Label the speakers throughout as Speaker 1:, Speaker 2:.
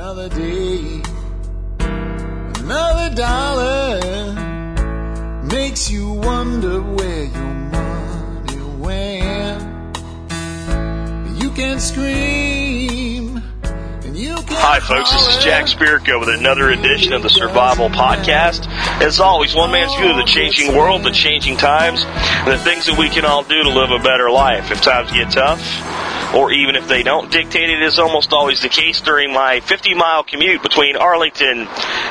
Speaker 1: Another day, another dollar makes you wonder where your money went. You can scream. and You can
Speaker 2: Hi, folks. This is Jack Spirko with another edition of the Survival Podcast. As always, one man's view of the changing world, the changing times, and the things that we can all do to live a better life if times get tough, or even if they don't dictate it, is almost always the case during my 50 mile commute between Arlington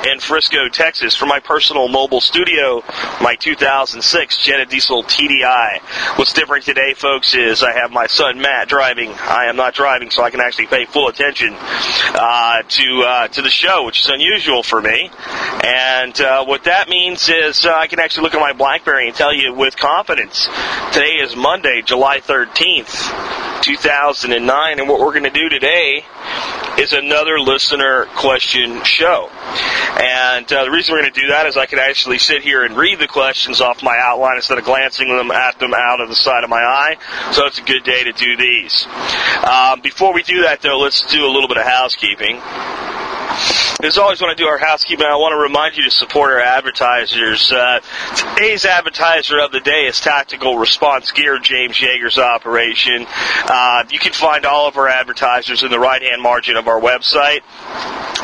Speaker 2: and Frisco, Texas, from my personal mobile studio, my 2006 Jetta Diesel TDI. What's different today, folks, is I have my son Matt driving. I am not driving, so I can actually pay full attention uh, to uh, to the show, which is unusual for me. And uh, what that means is uh, I can actually look at my BlackBerry and tell you with confidence. Today is Monday, July 13th, 2009, and what we're going to do today is another listener question show. And uh, the reason we're going to do that is I can actually sit here and read the questions off my outline instead of glancing them at them out of the side of my eye. So it's a good day to do these. Um, before we do that, though, let's do a little bit of housekeeping. As always, when I do our housekeeping, I want to remind you to support our advertisers. Uh, today's advertiser of the day is Tactical Response Gear, James Yeager's operation. Uh, you can find all of our advertisers in the right-hand margin of our website.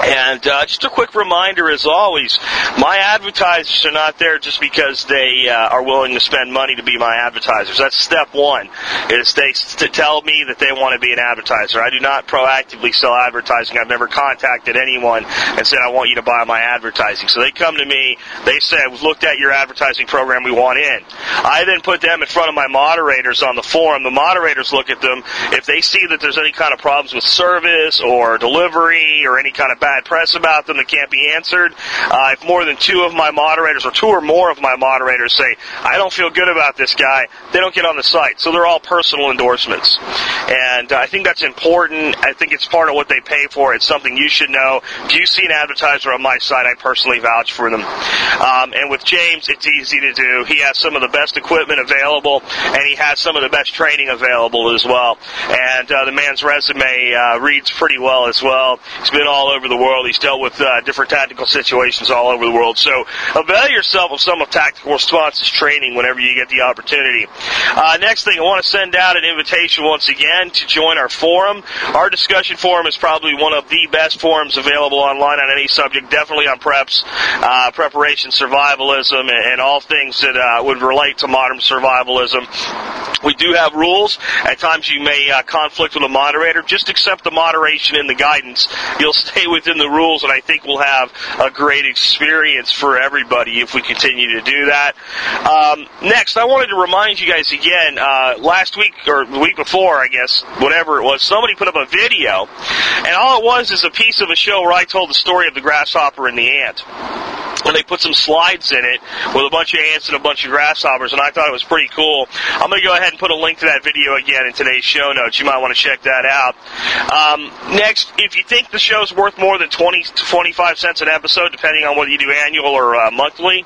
Speaker 2: And uh, just a quick reminder, as always, my advertisers are not there just because they uh, are willing to spend money to be my advertisers. That's step one. Is they to tell me that they want to be an advertiser. I do not proactively sell advertising. I've never contacted anyone and said I want you to buy my advertising. So they come to me. They say we've looked at your advertising program. We want in. I then put them in front of my moderators on the forum. The moderators look at them. If they see that there's any kind of problems with service or delivery or any kind of bad press about them that can't be answered, uh, if more than two of my moderators or two or more of my moderators say I don't feel good about this guy, they don't get on the site. So they're all personal endorsements, and uh, I think that's important. I think it's part of what they pay for. It's something you should know. If you see an advertiser on my site, I personally vouch for them. Um, and with James, it's easy to do. He has some of the best equipment available, and he has some of the best training available as well. And uh, the man's resume uh, reads pretty well as well. He's been all over the world. He's dealt with uh, different tactical situations all over the world. So avail yourself of some of Tactical Response's training whenever you get the opportunity. Uh, next thing, I want to send out an invitation once again to join our forum. Our discussion forum is probably one of the best forums available online on any subject, definitely on preps, uh, preparation, survivalism, and, and all things that uh, would relate to modern survivalism. We do have rules. At times you may uh, conflict with a moderator. Just accept the moderation and the guidance. You'll stay within the rules, and I think we'll have a great experience for everybody if we continue to do that. Um, next, I wanted to remind you guys again. Uh, last week or the week before, I guess, whatever it was, somebody put up a video, and all it was is a piece of a show where I told the story of the grasshopper and the ant and they put some slides in it with a bunch of ants and a bunch of grasshoppers, and I thought it was pretty cool. I'm going to go ahead and put a link to that video again in today's show notes. You might want to check that out. Um, next, if you think the show's worth more than 20 to 25 cents an episode, depending on whether you do annual or uh, monthly,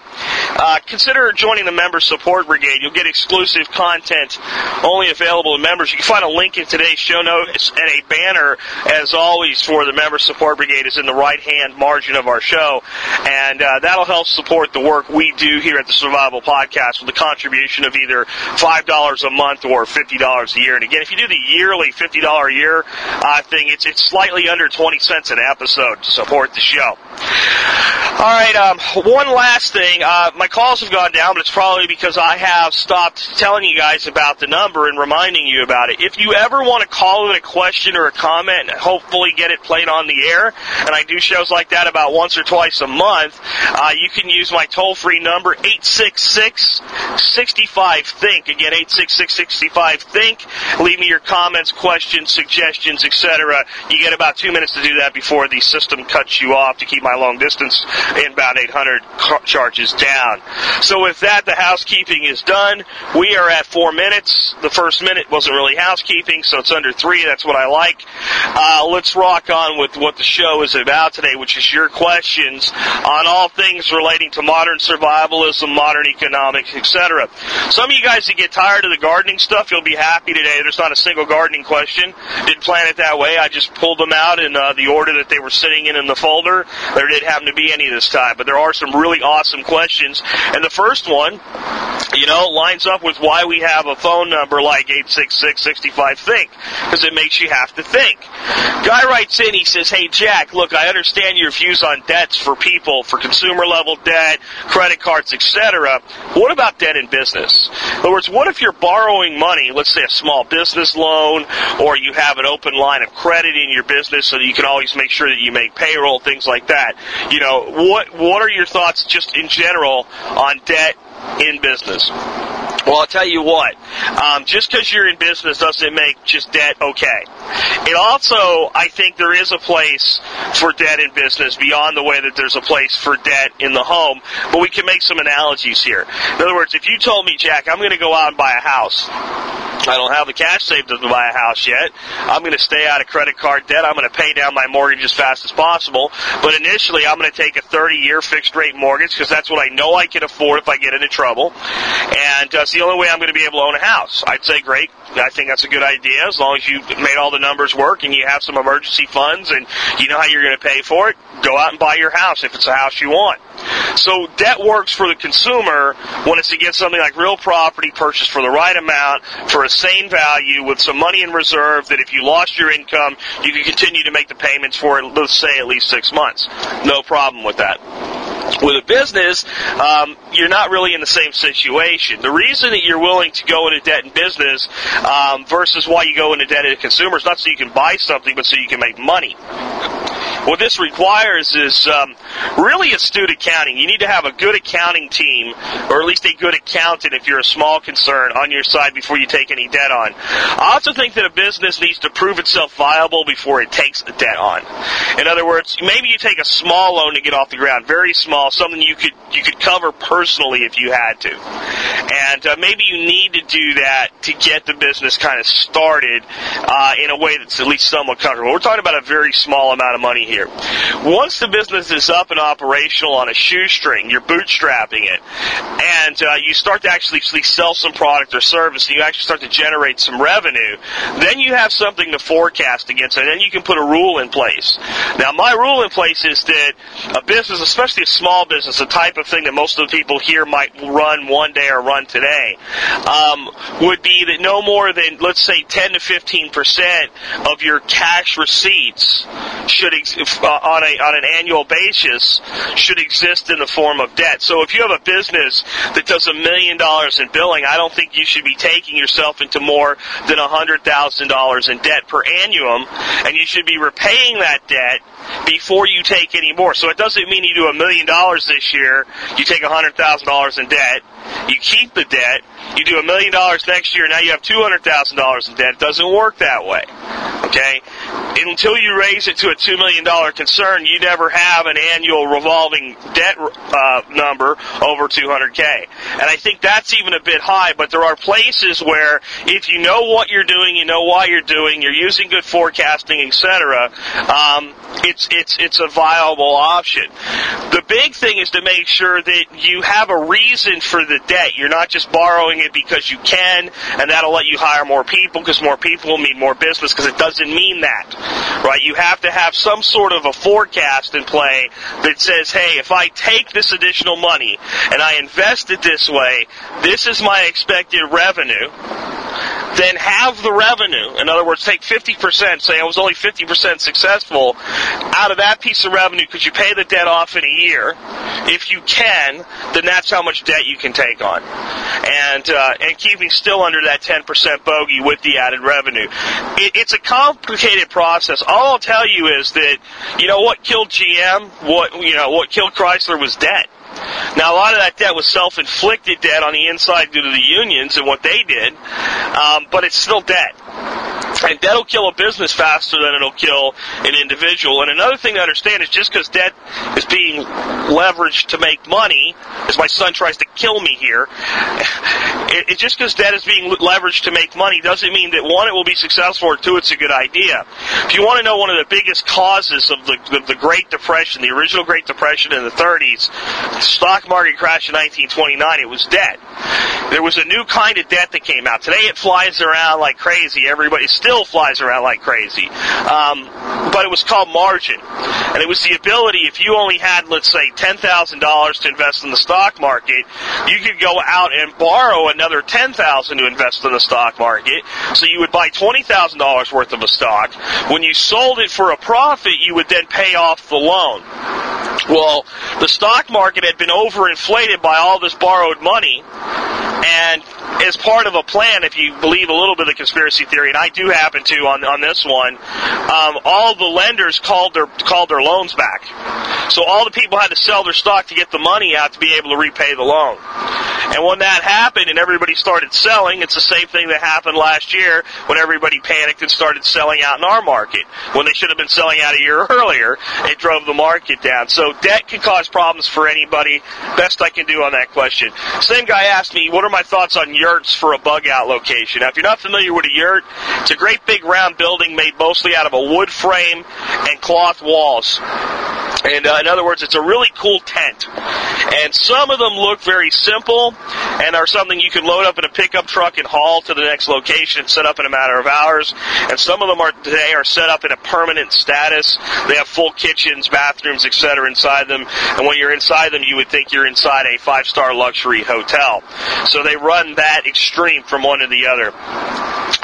Speaker 2: uh, consider joining the Member Support Brigade. You'll get exclusive content only available to members. You can find a link in today's show notes and a banner, as always, for the Member Support Brigade is in the right-hand margin of our show, and uh, that'll help support the work we do here at the Survival Podcast with a contribution of either $5 a month or $50 a year. And again, if you do the yearly $50 a year uh, thing, it's, it's slightly under 20 cents an episode to support the show. All right, um, one last thing. Uh, my calls have gone down, but it's probably because I have stopped telling you guys about the number and reminding you about it. If you ever want to call in a question or a comment and hopefully get it played on the air, and I do shows like that about once or twice a month, uh, you can use my toll-free number, 866-65-THINK. Again, 866-65-THINK. Leave me your comments, questions, suggestions, etc. You get about two minutes to do that before the system cuts you off to keep my long-distance inbound 800 charges down. So with that, the housekeeping is done. We are at four minutes. The first minute wasn't really housekeeping, so it's under three. That's what I like. Uh, let's rock on with what the show is about today, which is your questions on all things relating to modern survivalism, modern economics, etc. Some of you guys that get tired of the gardening stuff, you'll be happy today. There's not a single gardening question. Didn't plan it that way. I just pulled them out in uh, the order that they were sitting in in the folder. There didn't happen to be any this time, but there are some really awesome questions. And the first one, you know, lines up with why we have a phone number like 866-65-THINK, because it makes you have to think. Guy writes in, he says, hey Jack, look, I understand your views on debts for people, for consumer level debt, credit cards, etc. What about debt in business? In other words, what if you're borrowing money, let's say a small business loan, or you have an open line of credit in your business so that you can always make sure that you make payroll, things like that. You know, what what are your thoughts just in general on debt in business? Well, I'll tell you what. Um, just because you're in business doesn't make just debt okay. It also, I think, there is a place for debt in business beyond the way that there's a place for debt in the home. But we can make some analogies here. In other words, if you told me, Jack, I'm going to go out and buy a house. I don't have the cash saved to buy a house yet. I'm going to stay out of credit card debt. I'm going to pay down my mortgage as fast as possible. But initially, I'm going to take a 30 year fixed rate mortgage because that's what I know I can afford if I get into trouble. And uh, it's the only way I'm going to be able to own a house. I'd say, great. I think that's a good idea as long as you made all the numbers work and you have some emergency funds and you know how you're going to pay for it. Go out and buy your house if it's a house you want. So debt works for the consumer when it's against something like real property purchased for the right amount, for a sane value, with some money in reserve that if you lost your income, you can continue to make the payments for, it, let's say, at least six months. No problem with that. With a business, um, you're not really in the same situation. The reason that you're willing to go into debt in business um, versus why you go into debt as a consumer is not so you can buy something, but so you can make money. What this requires is um, really astute accounting. You need to have a good accounting team, or at least a good accountant if you're a small concern, on your side before you take any debt on. I also think that a business needs to prove itself viable before it takes the debt on. In other words, maybe you take a small loan to get off the ground, very small, something you could you could cover personally if you had to, and uh, maybe you need to do that to get the business kind of started uh, in a way that's at least somewhat comfortable. We're talking about a very small amount of money here. Once the business is up and operational on a shoestring, you're bootstrapping it, and uh, you start to actually sell some product or service, and you actually start to generate some revenue, then you have something to forecast against, and then you can put a rule in place. Now, my rule in place is that a business, especially a small business, the type of thing that most of the people here might run one day or run today, um, would be that no more than, let's say, 10 to 15 percent of your cash receipts should, ex- uh, on a on an annual basis, should exist in the form of debt. So if you have a business that does a million dollars in billing, I don't think you should be taking yourself into more than a hundred thousand dollars in debt per annum, and you should be repaying that debt before you take any more. So it doesn't mean you do a million dollars this year, you take a hundred thousand dollars in debt, you keep the debt, you do a million dollars next year, now you have two hundred thousand dollars in debt. It doesn't work that way. Okay? Until you raise it to a two million dollar concern, you never have an annual revolving debt uh, number over 200k. And I think that's even a bit high. But there are places where, if you know what you're doing, you know why you're doing, you're using good forecasting, etc. Um, it's it's it's a viable option. The big thing is to make sure that you have a reason for the debt. You're not just borrowing it because you can, and that'll let you hire more people because more people mean more business. Because it doesn't mean that, right? You have to have some sort of a forecast in play that says, hey, if I take this additional money and I invest it this way, this is my expected revenue then have the revenue. In other words, take 50%, say I was only 50% successful. Out of that piece of revenue, could you pay the debt off in a year? If you can, then that's how much debt you can take on. And, uh, and keeping still under that 10% bogey with the added revenue. It, it's a complicated process. All I'll tell you is that, you know, what killed GM, what, you know, what killed Chrysler was debt. Now, a lot of that debt was self-inflicted debt on the inside due to the unions and what they did, um, but it's still debt. And will kill a business faster than it'll kill an individual. And another thing to understand is just because debt is being leveraged to make money, as my son tries to kill me here, it, it just because debt is being leveraged to make money doesn't mean that one, it will be successful, or two, it's a good idea. If you want to know one of the biggest causes of the, the, Great Depression, the original Great Depression in the 30s, the stock market crash in 1929, it was debt. There was a new kind of debt that came out. Today it flies around like crazy. Everybody still flies around like crazy. Um, but it was called margin. And it was the ability, if you only had, let's say, $10,000 to invest in the stock market, you could go out and borrow another $10,000 to invest in the stock market. So you would buy $20,000 worth of a stock. When you sold it for a profit, you would then pay off the loan. Well, the stock market had been overinflated by all this borrowed money, and as part of a plan, if you believe a little bit of conspiracy theory, and I do happen to on on this one, um, all the lenders called their called their loans back. So all the people had to sell their stock to get the money out to be able to repay the loan. And when that happened and everybody started selling, it's the same thing that happened last year when everybody panicked and started selling out in our market when they should have been selling out a year earlier. It drove the market down. So debt can cause problems for anybody. Best I can do on that question. Same guy asked me, what are my thoughts on yurts for a bug out location? Now, if you're not familiar with a yurt, it's a great big round building made mostly out of a wood frame and cloth walls. And uh, in other words, it's a really cool tent. And some of them look very simple and are something you can load up in a pickup truck and haul to the next location and set up in a matter of hours. And some of them are today are set up in a permanent status. They have full kitchens, bathrooms, etc. inside them. And when you're inside them, you would think you're inside a five-star luxury hotel. So they run that extreme from one to the other.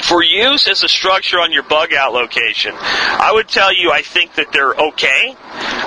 Speaker 2: For use as a structure on your bug out location, I would tell you I think that they're okay.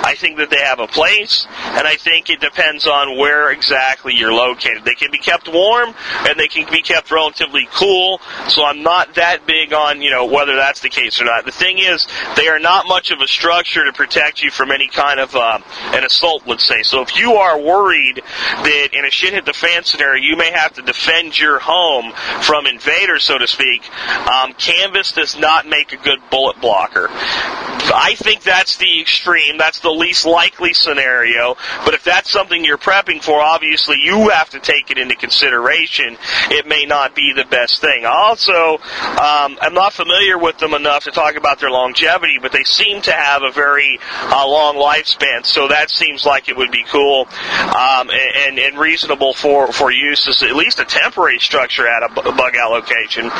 Speaker 2: I think that they have a place, and I think it depends on where exactly you're located. They can be kept warm, and they can be kept relatively cool, so I'm not that big on, you know, whether that's the case or not. The thing is, they are not much of a structure to protect you from any kind of uh, an assault, let's say. So if you are worried that in a shit hit the fan scenario, you may have to defend your home from invaders, so to speak, um, canvas does not make a good bullet blocker. I think that's the extreme. That's the least likely scenario. But if that's something you're prepping for, obviously you have to take it into consideration. It may not be the best thing. Also, um, I'm not familiar with them enough to talk about their longevity, but they seem to have a very uh, long lifespan. So that seems like it would be cool um, and, and reasonable for for use as at least a temporary structure at a bug out location.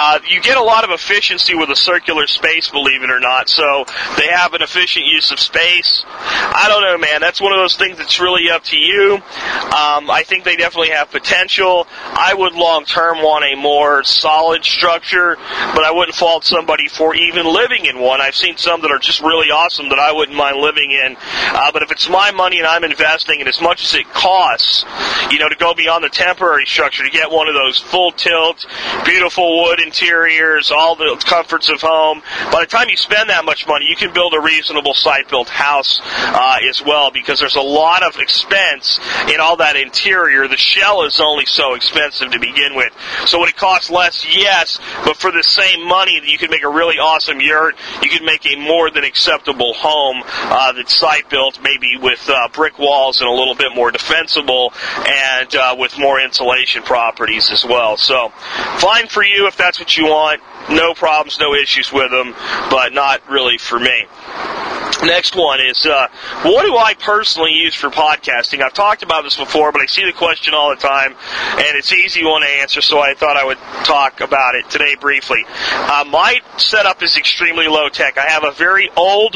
Speaker 2: Uh, you get a lot of efficiency with a circular space, believe it or not. So they have an efficient use of space. I don't know, man. That's one of those things that's really up to you. Um, I think they definitely have potential. I would long term want a more solid structure, but I wouldn't fault somebody for even living in one. I've seen some that are just really awesome that I wouldn't mind living in. Uh, but if it's my money and I'm investing, and as much as it costs, you know, to go beyond the temporary structure to get one of those full tilt, beautiful wood interiors, all the comforts of home, by the time you spend that much money, you can build a reasonable site built house uh, as well because there's a lot of expense in all that interior. The shell is only so expensive to begin with. So would it cost less? Yes, but for the same money, you could make a really awesome yurt. You could make a more than acceptable home uh, that's site built, maybe with uh, brick walls and a little bit more defensible, and uh, with more insulation properties as well. So fine for you if that's what you want. No problems, no issues with them, but not really for me. Next one is uh, what do I personally use for podcasting? I've talked about this before, but I see the question all the time, and it's easy one to answer, so I thought I would talk about it today briefly. Uh, my setup is extremely low tech. I have a very old,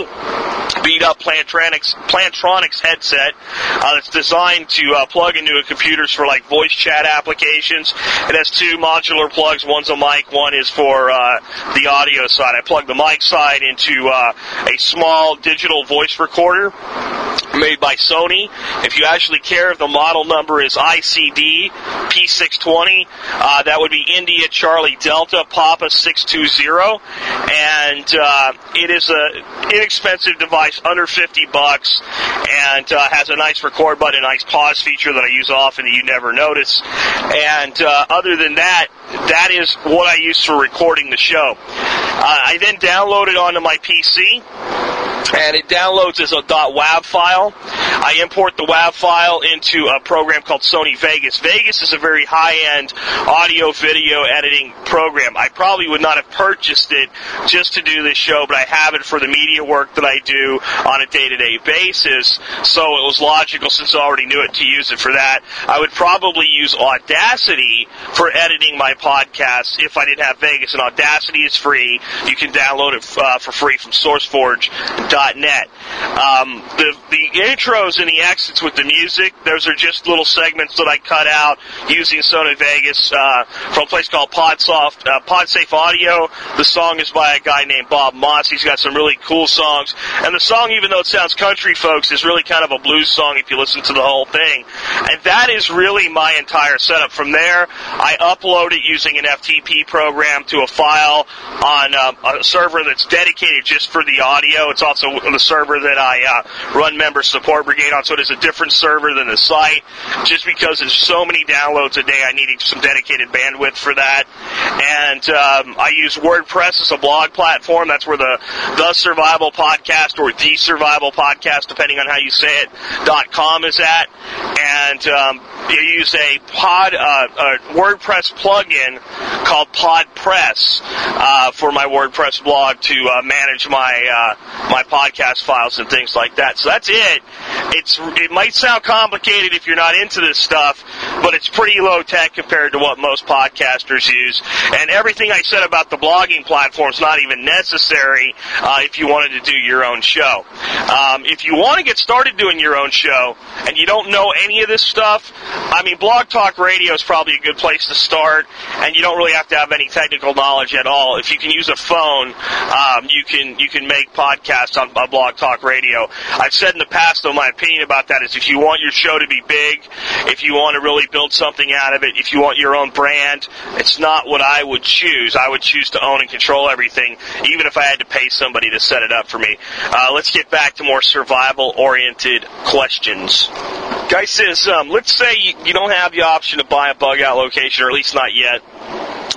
Speaker 2: beat up Plantronics, Plantronics headset uh, that's designed to uh, plug into a computers for like voice chat applications. It has two modular plugs. One's a mic, one is for uh, the audio side. I plug the mic side into uh, a small digital voice recorder made by Sony. If you actually care, the model number is ICD P620. Uh, that would be India Charlie Delta Papa 620, and uh, it is a inexpensive device, under 50 bucks, and uh, has a nice record button, a nice pause feature that I use often that you never notice. And uh, other than that, that is what I use for recording the show. Uh, I then download it onto my PC and it downloads as a .wav file. I import the WAV file into a program called Sony Vegas. Vegas is a very high-end audio video editing program. I probably would not have purchased it just to do this show, but I have it for the media work that I do on a day-to-day basis. So it was logical since I already knew it to use it for that. I would probably use Audacity for editing my podcast if I didn't have Vegas. And Audacity is free. You can download it uh, for free from SourceForge.net. Um, the the intros and the exits with the music, those are just little segments that I cut out using Sony Vegas uh, from a place called Podsoft, uh, PodSafe Audio. The song is by a guy named Bob Moss. He's got some really cool songs, and the song, even though it sounds country, folks, is really kind of a blues song if you listen to the whole thing. And that is really my entire setup. From there, I upload it using an FTP program to a file on um, a server that's dedicated just for the audio. It's also the server that I uh, run member support brigade on, so it is a different server than the site. Just because there's so many downloads a day, I needed some dedicated bandwidth for that. And um, I use WordPress as a blog platform. That's where the the Survival Podcast or the Survival Podcast, depending on how you say it, dot com is at. And um, you use a pod uh, a WordPress plugin called PodPress uh, for my WordPress blog to uh, manage my uh, my podcast files and things like that. So that's it. It's it might sound complicated if you're not into this stuff, but it's pretty low tech compared to what most podcasters use. And everything I said about the blogging platform is not even necessary uh, if you wanted to do your own show. Um, if you want to get started doing your own show and you don't know any of this stuff, I mean, Blog Talk Radio is probably a good place to start, and you don't really have to have any technical knowledge at all. If you can use a phone, um, you can you can make podcasts on, on Blog Talk Radio. I've said in the past, though, my opinion about that is if you want your show to be big, if you want to really build something out of it, if you want your own brand, it's not what I would choose. I would choose to own and control everything, even if I had to pay somebody to set it up for me. Uh, let's get back to more survival-oriented questions. Guy says, um, let's say you, you don't have the option to buy a bug out location, or at least not yet.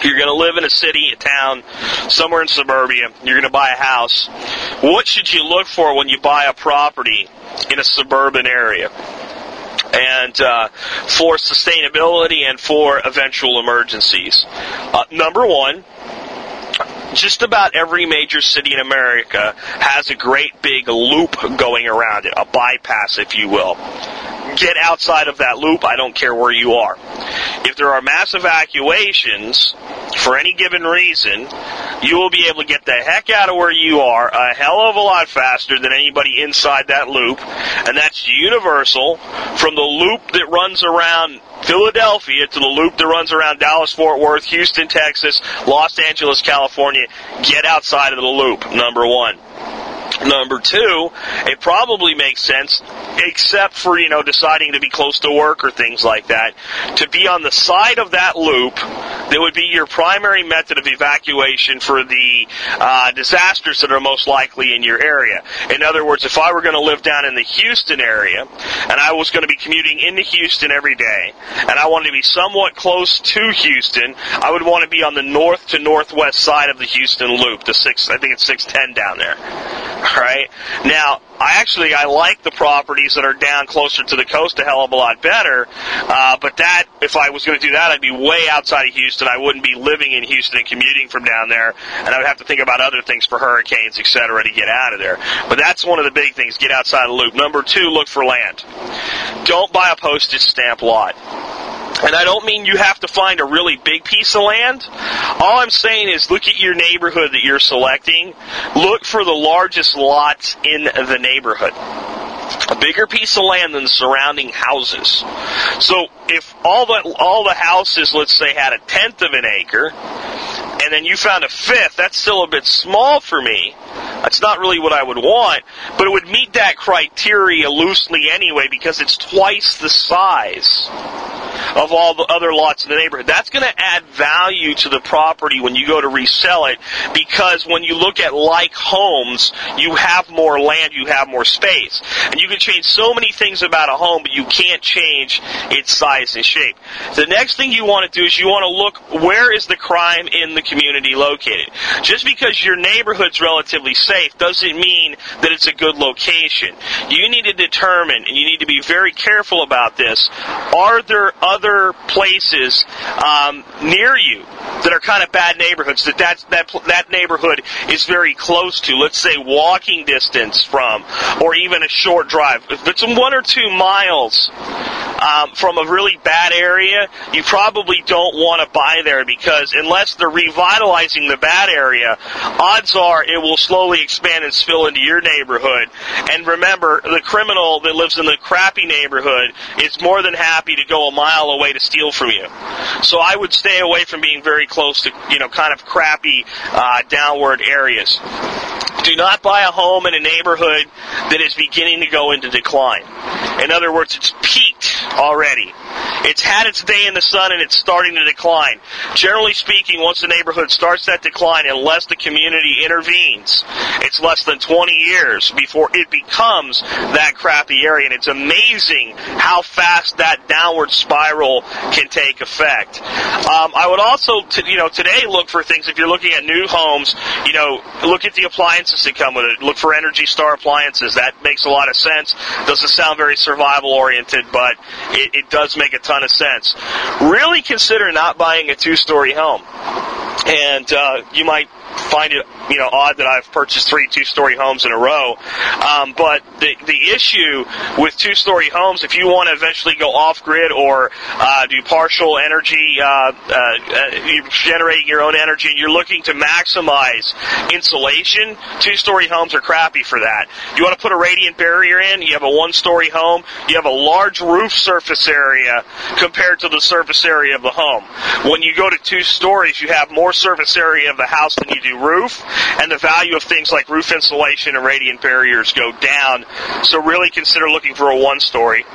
Speaker 2: You're going to live in a city, a town, somewhere in suburbia. You're going to buy a house. What should you look for when you buy a property in a suburban area? and uh, for sustainability and for eventual emergencies. Uh, number one, just about every major city in America has a great big loop going around it, a bypass, if you will. Get outside of that loop, I don't care where you are. If there are mass evacuations, for any given reason, you will be able to get the heck out of where you are a hell of a lot faster than anybody inside that loop, and that's universal from the loop that runs around Philadelphia to the loop that runs around Dallas, Fort Worth, Houston, Texas, Los Angeles, California. Get outside of the loop, number one. Number two, it probably makes sense, except for, you know, deciding to be close to work or things like that, to be on the side of that loop that would be your primary method of evacuation for the uh, disasters that are most likely in your area. In other words, if I were going to live down in the Houston area and I was going to be commuting into Houston every day and I wanted to be somewhat close to Houston, I would want to be on the north to northwest side of the Houston loop, the six, I think it's 610 down there. Right. Now, I actually I like the properties that are down closer to the coast a hell of a lot better. Uh, but that, if I was going to do that, I'd be way outside of Houston. I wouldn't be living in Houston and commuting from down there, and I would have to think about other things for hurricanes, et cetera, to get out of there. But that's one of the big things: get outside the loop. Number two, look for land. Don't buy a postage stamp lot. And I don't mean you have to find a really big piece of land. All I'm saying is look at your neighborhood that you're selecting. Look for the largest lots in the neighborhood. A bigger piece of land than the surrounding houses. So if all the all the houses, let's say, had a tenth of an acre, and then you found a fifth, that's still a bit small for me. That's not really what I would want, but it would meet that criteria loosely anyway because it's twice the size. Of all the other lots in the neighborhood. That's going to add value to the property when you go to resell it because when you look at like homes, you have more land, you have more space. And you can change so many things about a home, but you can't change its size and shape. The next thing you want to do is you want to look where is the crime in the community located. Just because your neighborhood's relatively safe doesn't mean that it's a good location. You need to determine, and you need to be very careful about this, are there other places um, near you that are kind of bad neighborhoods that that, that that neighborhood is very close to? Let's say walking distance from, or even a short drive. If it's one or two miles um, from a really bad area, you probably don't want to buy there because unless they're revitalizing the bad area, odds are it will slowly expand and spill into your neighborhood. And remember, the criminal that lives in the crappy neighborhood is more than happy to go a mile away to steal from you. So I would stay away from being very close to, you know, kind of crappy, uh, downward areas. Do not buy a home in a neighborhood that is beginning to go into decline. In other words, it's peaked already. It's had its day in the sun and it's starting to decline. Generally speaking, once a neighborhood starts that decline, unless the community intervenes, it's less than 20 years before it becomes that crappy area. And it's amazing how fast that downward spiral can take effect. Um, I would also, t- you know, today look for things. If you're looking at new homes, you know, look at the appliances that come with it. Look for Energy Star appliances. That makes a lot of sense. Doesn't sound very survival oriented, but it, it does make a ton of sense. Really consider not buying a two-story home. And uh, you might find it, you know, odd that I've purchased three two-story homes in a row. Um, but the the issue with two-story homes, if you want to eventually go off-grid or uh, do partial energy, uh, uh, you're generating your own energy, and you're looking to maximize insulation, two-story homes are crappy for that. You want to put a radiant barrier in, you have a one-story home, you have a large roof surface area compared to the surface area of the home. When you go to two stories, you have more surface area of the house than you do roof, and the value of things like roof insulation and radiant barriers go down. So really consider looking for a one story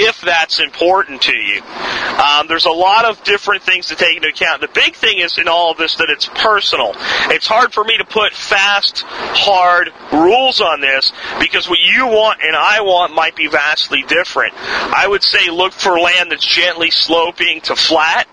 Speaker 2: if that's important to you. Um, there's a lot of different things to take into account. The big thing is in all of this that it's personal. It's hard for me to put fast, hard rules on this because what you want and I want might be vastly different. I would say look for land that's gently sloping to flat.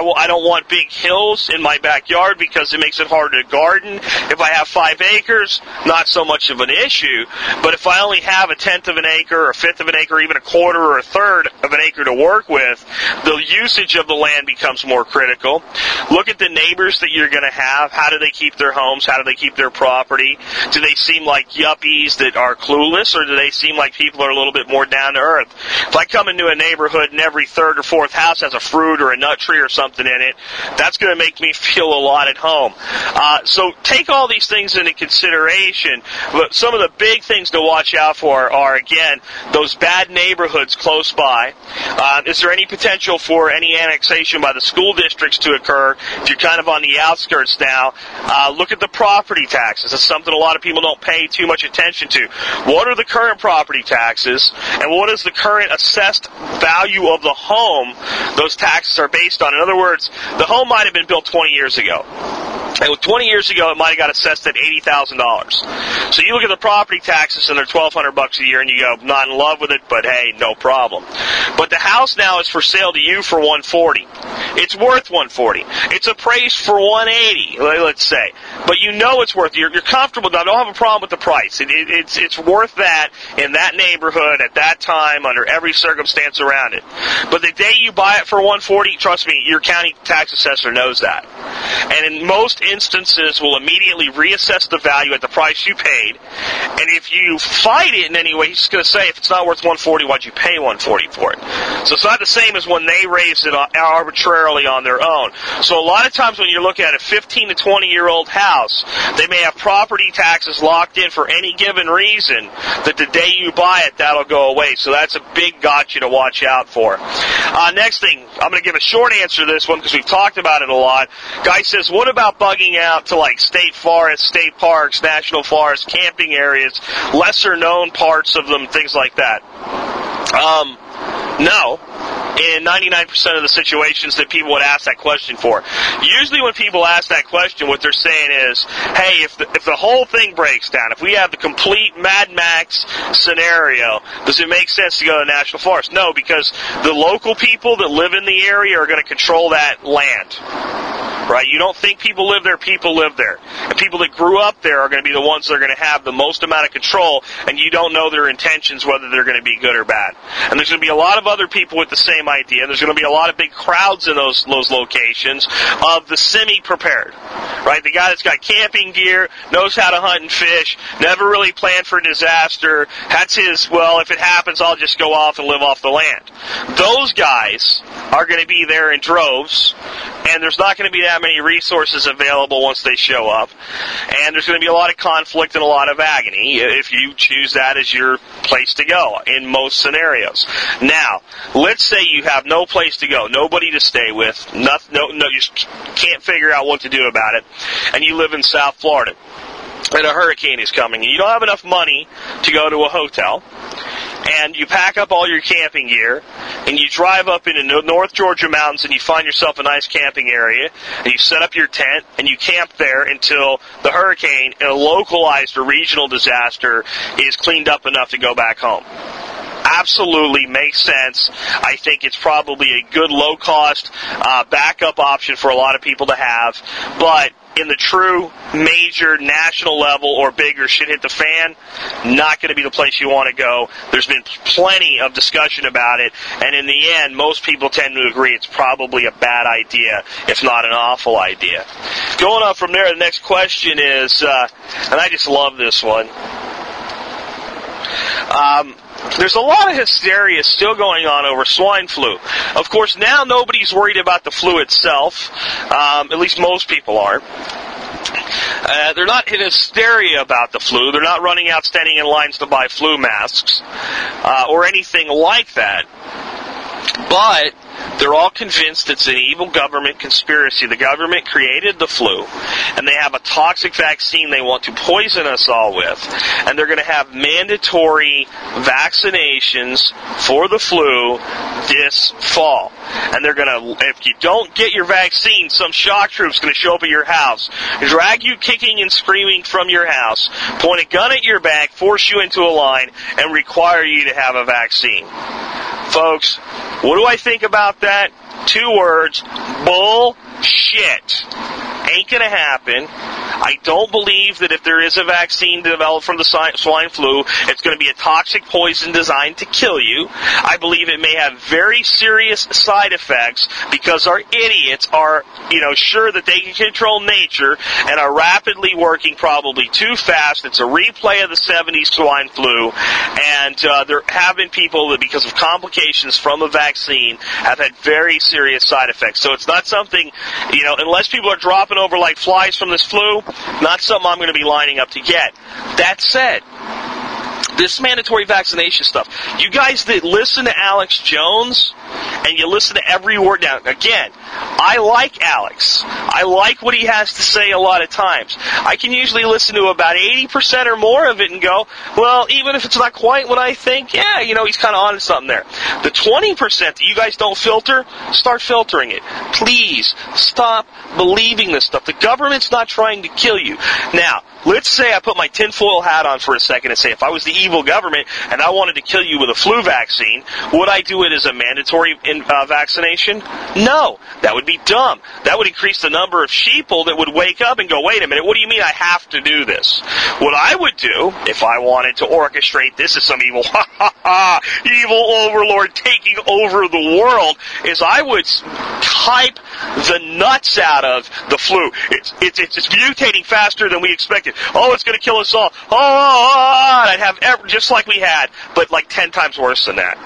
Speaker 2: I don't want big hills in my backyard because it makes it hard to garden. If I have five acres, not so much of an issue. But if I only have a tenth of an acre, or a fifth of an acre, even a quarter or a third of an acre to work with, the usage of the land becomes more critical. Look at the neighbors that you're going to have. How do they keep their homes? How do they keep their property? Do they seem like yuppies that are clueless, or do they seem like people are a little bit more down to earth? If I come into a neighborhood and every third or fourth house has a fruit or a nut tree or something in it, that's going to make me feel a lot at home. Uh, so take all these things into consideration. But some of the big things to watch out for are again those bad neighborhoods close by. Uh, is there any potential for any annexation by the school districts to occur? If you're kind of on the outskirts now, uh, look at the property taxes. It's something a lot of people don't pay too much attention to. What are the current property taxes, and what is the current assessed value of the home those taxes are based on? In other words, the home might have been built 20 years ago. And 20 years ago, it might have got assessed at eighty thousand dollars. So you look at the property taxes, and they're twelve hundred bucks a year, and you go, not in love with it, but hey, no problem. But the house now is for sale to you for one forty. It's worth one forty. It's appraised for one eighty, let's say. But you know it's worth. You're, you're comfortable. I don't have a problem with the price. It, it, it's it's worth that in that neighborhood at that time under every circumstance around it. But the day you buy it for one forty, trust me, your county tax assessor knows that. And in most instances will immediately reassess the value at the price you paid. And if you fight it in any way, he's going to say, if it's not worth 140, why'd you pay 140 for it? So it's not the same as when they raised it arbitrarily on their own. So a lot of times when you're looking at a 15 to 20 year old house, they may have property taxes locked in for any given reason that the day you buy it, that'll go away. So that's a big gotcha to watch out for. Uh, next thing, I'm going to give a short answer to this one because we've talked about it a lot. Guy says, what about bugging out to like state forests, state parks, national forests, camping areas, lesser known parts of them, things like that? Um, no. in 99% of the situations that people would ask that question for. Usually when people ask that question, what they're saying is, hey, if the, if the whole thing breaks down, if we have the complete Mad Max scenario, does it make sense to go to national forest? No, because the local people that live in the area are going to control that land right? You don't think people live there, people live there. And people that grew up there are going to be the ones that are going to have the most amount of control, and you don't know their intentions, whether they're going to be good or bad. And there's going to be a lot of other people with the same idea. There's going to be a lot of big crowds in those, those locations of the semi-prepared, right? The guy that's got camping gear, knows how to hunt and fish, never really planned for disaster. That's his, well, if it happens, I'll just go off and live off the land. Those guys are going to be there in droves, and there's not going to be that many resources available once they show up. And there's going to be a lot of conflict and a lot of agony if you choose that as your place to go in most scenarios. Now, let's say you have no place to go, nobody to stay with, nothing, no, no you can't figure out what to do about it, and you live in South Florida and a hurricane is coming and you don't have enough money to go to a hotel and you pack up all your camping gear and you drive up into the North Georgia mountains and you find yourself a nice camping area and you set up your tent and you camp there until the hurricane a localized or regional disaster is cleaned up enough to go back home absolutely makes sense. I think it's probably a good low cost uh, backup option for a lot of people to have. But in the true major national level or bigger shit hit the fan, not going to be the place you want to go. There's been plenty of discussion about it, and in the end, most people tend to agree it's probably a bad idea, if not an awful idea. Going on from there, the next question is, uh, and I just love this one. Um, there's a lot of hysteria still going on over swine flu. Of course, now nobody's worried about the flu itself. Um, at least most people aren't. Uh, they're not in hysteria about the flu. They're not running out standing in lines to buy flu masks uh, or anything like that. But they're all convinced it's an evil government conspiracy. The government created the flu, and they have a toxic vaccine they want to poison us all with. And they're going to have mandatory vaccinations for the flu this fall. And they're going to, if you don't get your vaccine, some shock troop's going to show up at your house, drag you kicking and screaming from your house, point a gun at your back, force you into a line, and require you to have a vaccine. Folks, what do I think about that? Two words. Bullshit. Ain't gonna happen. I don't believe that if there is a vaccine developed from the swine flu, it's going to be a toxic poison designed to kill you. I believe it may have very serious side effects because our idiots are, you know, sure that they can control nature and are rapidly working probably too fast. It's a replay of the 70s swine flu, and uh, there have been people that, because of complications from a vaccine, have had very serious side effects. So it's not something, you know, unless people are dropping over like flies from this flu, not something I'm going to be lining up to get. That said, this mandatory vaccination stuff. You guys that listen to Alex Jones and you listen to every word now, Again, I like Alex. I like what he has to say a lot of times. I can usually listen to about 80% or more of it and go, well, even if it's not quite what I think, yeah, you know, he's kind of on to something there. The 20% that you guys don't filter, start filtering it. Please stop believing this stuff. The government's not trying to kill you. Now, let's say I put my tinfoil hat on for a second and say if I was the evil government and I wanted to kill you with a flu vaccine, would I do it as a mandatory in, uh, vaccination? No. That would be dumb. That would increase the number of sheeple that would wake up and go, wait a minute, what do you mean I have to do this? What I would do, if I wanted to orchestrate this as some evil, ha ha ha, evil overlord taking over the world, is I would hype the nuts out of the flu. It's, it's, it's mutating faster than we expected. Oh, it's going to kill us all. Oh, oh, oh, oh, I'd have just like we had, but like 10 times worse than that.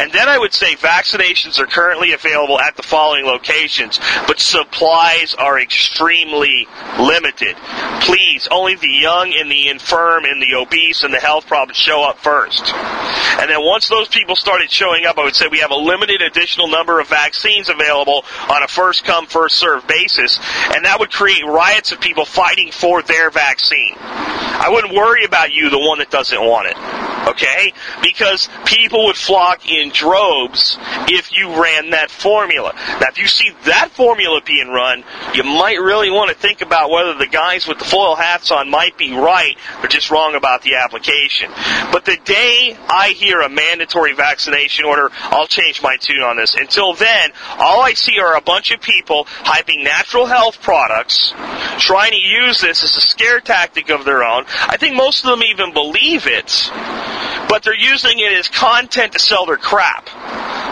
Speaker 2: And then I would say vaccinations are currently available at the following locations, but supplies are extremely limited. Please, only the young and the infirm and the obese and the health problems show up first. And then once those people started showing up, I would say we have a limited additional number of vaccines available on a first come, first served basis, and that would create riots of people fighting for their vaccine. I wouldn't worry about you, the one that doesn't want it. Okay? Because people would flock in droves if you ran that formula. Now, if you see that formula being run, you might really want to think about whether the guys with the foil hats on might be right, or just wrong about the application. But the day I hear a mandatory vaccination order, I'll change my tune on this. Until then, all I see are a bunch of people hyping natural health products, trying to use this as a scare tactic of their own. I think most of them even believe it, but they're using it as content to sell their crap.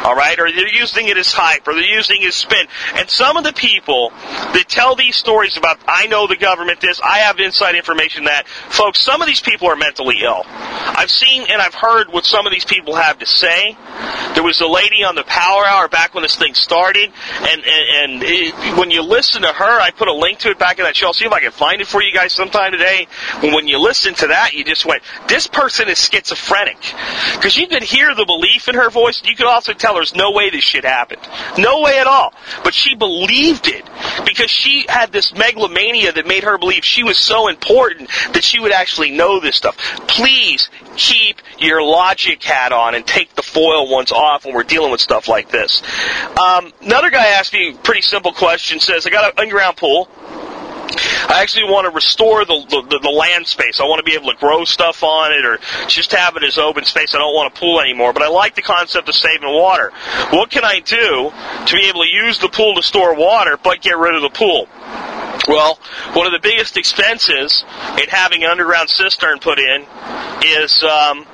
Speaker 2: All right, or they're using it as hype, or they're using it as spin. And some of the people that tell these stories about, I know the government this, I have inside information that, folks, some of these people are mentally ill. I've seen and I've heard what some of these people have to say. There was a lady on the Power Hour back when this thing started, and and, and it, when you listen to her, I put a link to it back in that show. I'll see if I can find it for you guys sometime today. When you listen to that, you just went, this person is schizophrenic. Because you could hear the belief in her voice, you could also tell there's no way this shit happened. No way at all. But she believed it because she had this megalomania that made her believe she was so important that she would actually know this stuff. Please keep your logic hat on and take the foil ones off when we're dealing with stuff like this. Um, another guy asked me a pretty simple question. Says, I got an underground pool. I actually want to restore the, the, the land space. I want to be able to grow stuff on it or just have it as open space. I don't want a pool anymore, but I like the concept of saving water. What can I do to be able to use the pool to store water but get rid of the pool? Well, one of the biggest expenses in having an underground cistern put in is um,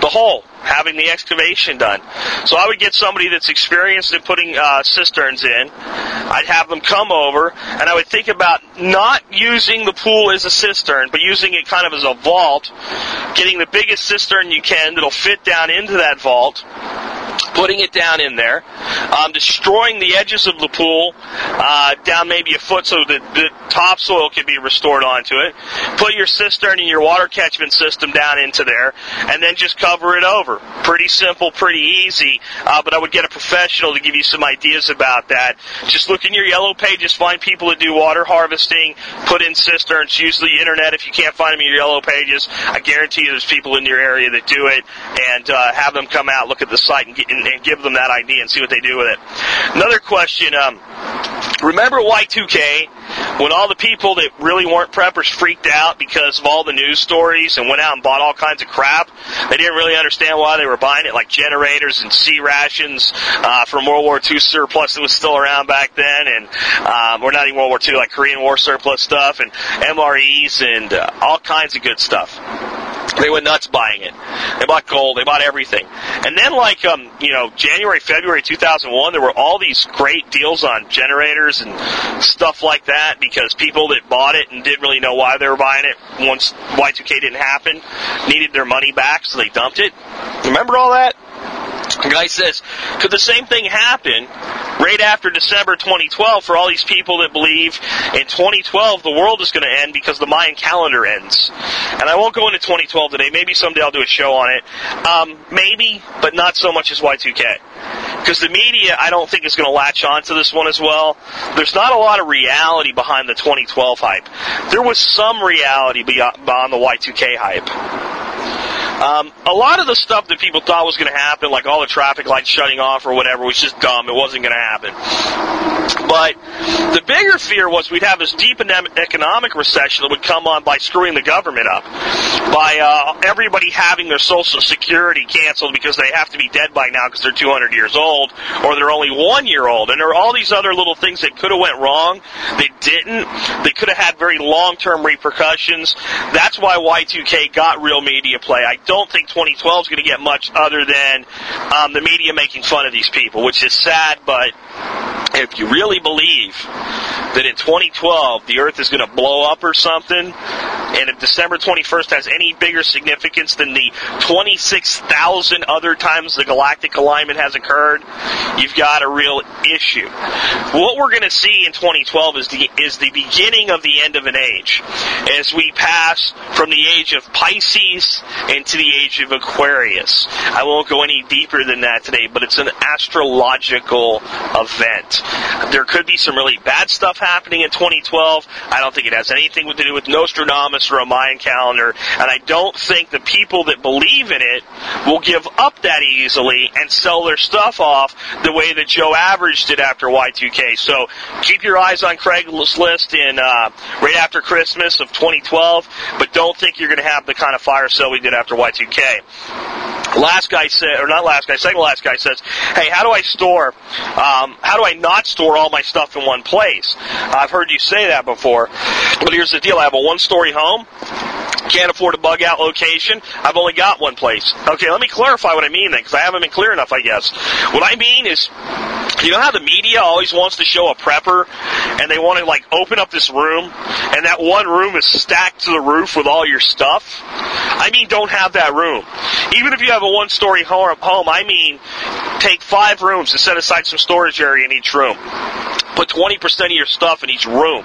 Speaker 2: the hole having the excavation done. So I would get somebody that's experienced in putting uh, cisterns in. I'd have them come over, and I would think about not using the pool as a cistern, but using it kind of as a vault, getting the biggest cistern you can that'll fit down into that vault, putting it down in there, um, destroying the edges of the pool uh, down maybe a foot so that the topsoil can be restored onto it. Put your cistern and your water catchment system down into there, and then just cover it over. Pretty simple, pretty easy, uh, but I would get a professional to give you some ideas about that. Just look in your yellow pages, find people that do water harvesting, put in cisterns, use the internet if you can't find them in your yellow pages. I guarantee you there's people in your area that do it, and uh, have them come out, look at the site, and, and, and give them that idea and see what they do with it. Another question, um, remember Y2K? When all the people that really weren't preppers freaked out because of all the news stories and went out and bought all kinds of crap, they didn't really understand why they were buying it, like generators and C rations uh, from World War II surplus that was still around back then, and um, or not even World War II, like Korean War surplus stuff, and MREs and uh, all kinds of good stuff. They went nuts buying it. They bought gold. They bought everything. And then, like, um, you know, January, February 2001, there were all these great deals on generators and stuff like that because people that bought it and didn't really know why they were buying it once Y2K didn't happen needed their money back, so they dumped it. Remember all that? The guy says, could the same thing happen right after December 2012 for all these people that believe in 2012 the world is going to end because the Mayan calendar ends? And I won't go into 2012 today. Maybe someday I'll do a show on it. Um, maybe, but not so much as Y2K. Because the media, I don't think, is going to latch on to this one as well. There's not a lot of reality behind the 2012 hype. There was some reality beyond the Y2K hype. Um, a lot of the stuff that people thought was going to happen, like all the traffic lights shutting off or whatever, was just dumb. It wasn't going to happen. But the bigger fear was we'd have this deep economic recession that would come on by screwing the government up, by uh, everybody having their Social Security canceled because they have to be dead by now because they're 200 years old, or they're only one year old, and there are all these other little things that could have went wrong. They didn't. They could have had very long-term repercussions. That's why Y2K got real media play. I don't think 2012 is going to get much other than um, the media making fun of these people, which is sad, but if you really believe that in 2012 the Earth is going to blow up or something, and if December 21st has any bigger significance than the 26,000 other times the galactic alignment has occurred, you've got a real issue. What we're going to see in 2012 is the is the beginning of the end of an age, as we pass from the age of Pisces into the age of Aquarius. I won't go any deeper than that today, but it's an astrological event. There could be some really bad stuff happening in 2012. I don't think it has anything to do with Nostradamus or a Mayan calendar, and I don't think the people that believe in it will give up that easily and sell their stuff off the way that Joe Average did after Y2K. So keep your eyes on Craigslist in uh, right after Christmas of 2012, but don't think you're going to have the kind of fire sale we did after Y2K. Last guy said, or not last guy, second last guy says, "Hey, how do I store? Um, how do I not store all my stuff in one place?" I've heard you say that before, but here's the deal: I have a one-story home. Can't afford a bug out location. I've only got one place. Okay, let me clarify what I mean then, because I haven't been clear enough, I guess. What I mean is, you know how the media always wants to show a prepper, and they want to like open up this room, and that one room is stacked to the roof with all your stuff. I mean, don't have that room. Even if you have a one-story home, I mean, take five rooms and set aside some storage area in each room. Put 20% of your stuff in each room.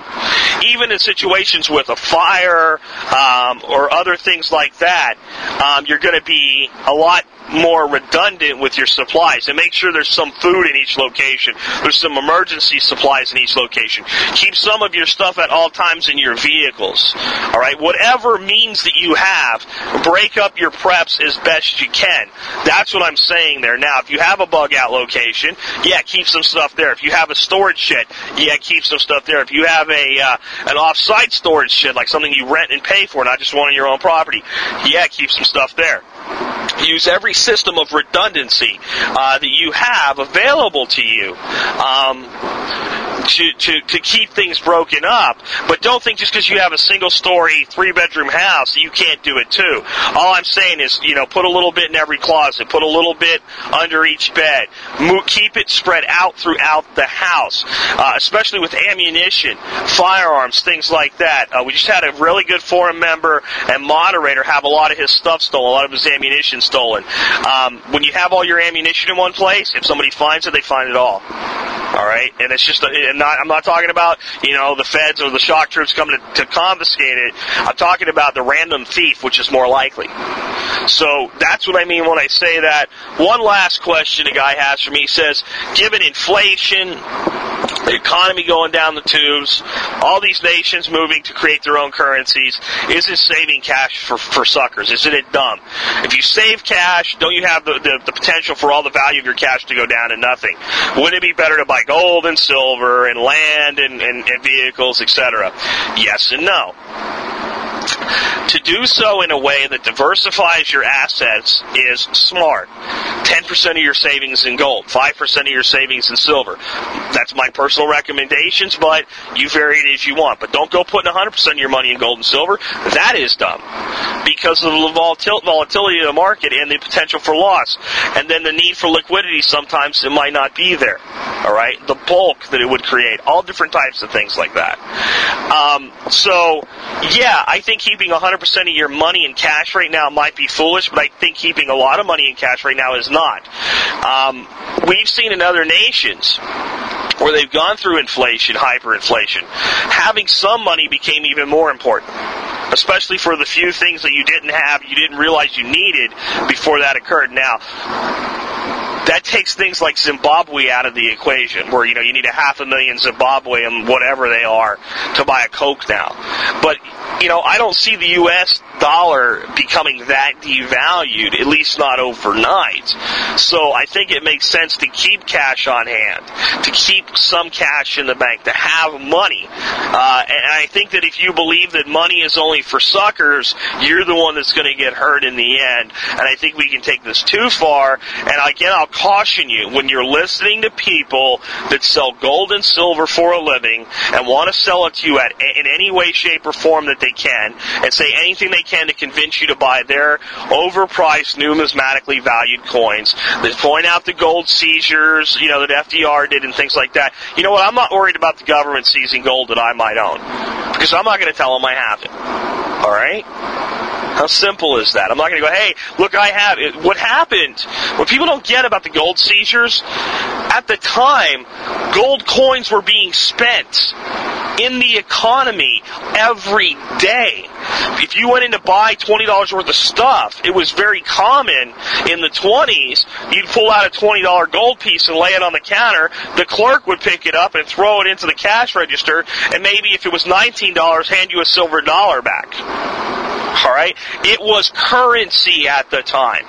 Speaker 2: Even in situations with a fire um, or other things like that, um, you're going to be a lot more redundant with your supplies and make sure there's some food in each location. There's some emergency supplies in each location. Keep some of your stuff at all times in your vehicles. All right, whatever means that you have, break up your preps as best you can. That's what I'm saying there. Now, if you have a bug out location, yeah, keep some stuff there. If you have a storage shed, yeah, keep some stuff there. If you have a uh, an off-site storage shed, like something you rent and pay for, not just one on your own property, yeah, keep some stuff there use every system of redundancy uh, that you have available to you. Um, to, to, to keep things broken up. But don't think just because you have a single story, three bedroom house, you can't do it too. All I'm saying is, you know, put a little bit in every closet, put a little bit under each bed, Mo- keep it spread out throughout the house, uh, especially with ammunition, firearms, things like that. Uh, we just had a really good forum member and moderator have a lot of his stuff stolen, a lot of his ammunition stolen. Um, when you have all your ammunition in one place, if somebody finds it, they find it all. All right, and it's just a, not. I'm not talking about you know the feds or the shock troops coming to, to confiscate it. I'm talking about the random thief, which is more likely. So that's what I mean when I say that. One last question a guy has for me he says, given inflation, the economy going down the tubes, all these nations moving to create their own currencies, isn't saving cash for, for suckers? Isn't it dumb? If you save cash, don't you have the, the, the potential for all the value of your cash to go down to nothing? Wouldn't it be better to buy gold and silver and land and, and, and vehicles, etc.? Yes and no to do so in a way that diversifies your assets is smart. 10% of your savings in gold, 5% of your savings in silver. That's my personal recommendations, but you vary it as you want. But don't go putting 100% of your money in gold and silver. That is dumb. Because of the volatility of the market and the potential for loss. And then the need for liquidity sometimes it might not be there. Alright? The bulk that it would create. All different types of things like that. Um, so, yeah, I think keeping 100% of your money in cash right now might be foolish, but I think keeping a lot of money in cash right now is not. Um, we've seen in other nations where they've gone through inflation, hyperinflation, having some money became even more important. Especially for the few things that you didn't have, you didn't realize you needed before that occurred. Now, that takes things like Zimbabwe out of the equation, where you know you need a half a million Zimbabwe and whatever they are to buy a Coke now. But you know, I don't see the U.S. dollar becoming that devalued, at least not overnight. So I think it makes sense to keep cash on hand, to keep some cash in the bank, to have money. Uh, and I think that if you believe that money is only for suckers, you're the one that's going to get hurt in the end. And I think we can take this too far. And again, I'll caution you when you're listening to people that sell gold and silver for a living and want to sell it to you at, in any way, shape, or form that they can and say anything they can to convince you to buy their overpriced, numismatically valued coins. They point out the gold seizures, you know, that FDR did and things like that. You know what? I'm not worried about the government seizing gold that I might own because I'm not going to tell them I have it. All right? How simple is that? I'm not going to go, hey, look, I have it. What happened? What people don't get about the gold seizures, at the time, gold coins were being spent in the economy every day. If you went in to buy $20 worth of stuff, it was very common in the 20s, you'd pull out a $20 gold piece and lay it on the counter. The clerk would pick it up and throw it into the cash register, and maybe if it was $19, hand you a silver dollar back. All right? It was currency at the time.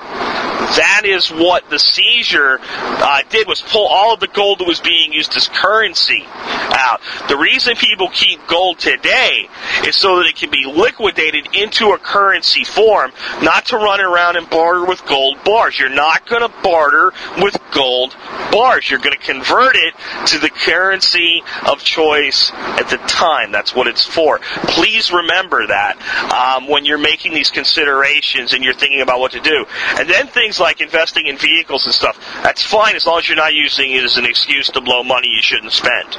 Speaker 2: That is what the seizure uh, did was pull all of the gold that was being used as currency out. The reason people keep gold today is so that it can be liquidated into a currency form, not to run around and barter with gold bars. You're not going to barter with gold bars. You're going to convert it to the currency of choice at the time. That's what it's for. Please remember that um, when you're making these considerations and you're thinking about what to do. And then things like investing in vehicles and stuff, that's fine as long as you're not using it as an excuse to blow money you shouldn't spend.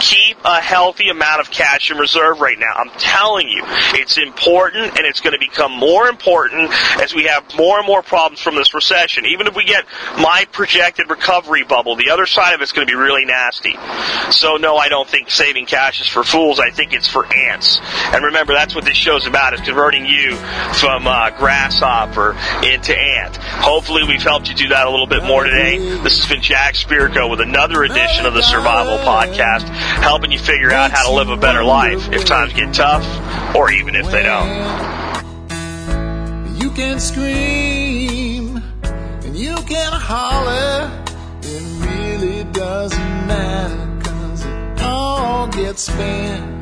Speaker 2: Keep a healthy amount of cash in reserve right now. I'm telling you, it's important and it's going to become more important as we have more and more problems from this recession. Even if we get my projected recovery bubble, the other side of it's going to be really nasty. So no, I don't think saving cash is for fools. I think it's for ants. And remember, that's what this show's about, is converting you from uh, grasshopper into ant. Hopefully we've helped you do that a little bit more today. This has been Jack Spirko with another edition of the Survival Podcast, helping you figure out how to live a better life if times get tough or even if they don't.
Speaker 1: You can scream and you can holler. It really doesn't matter cause it all gets spent.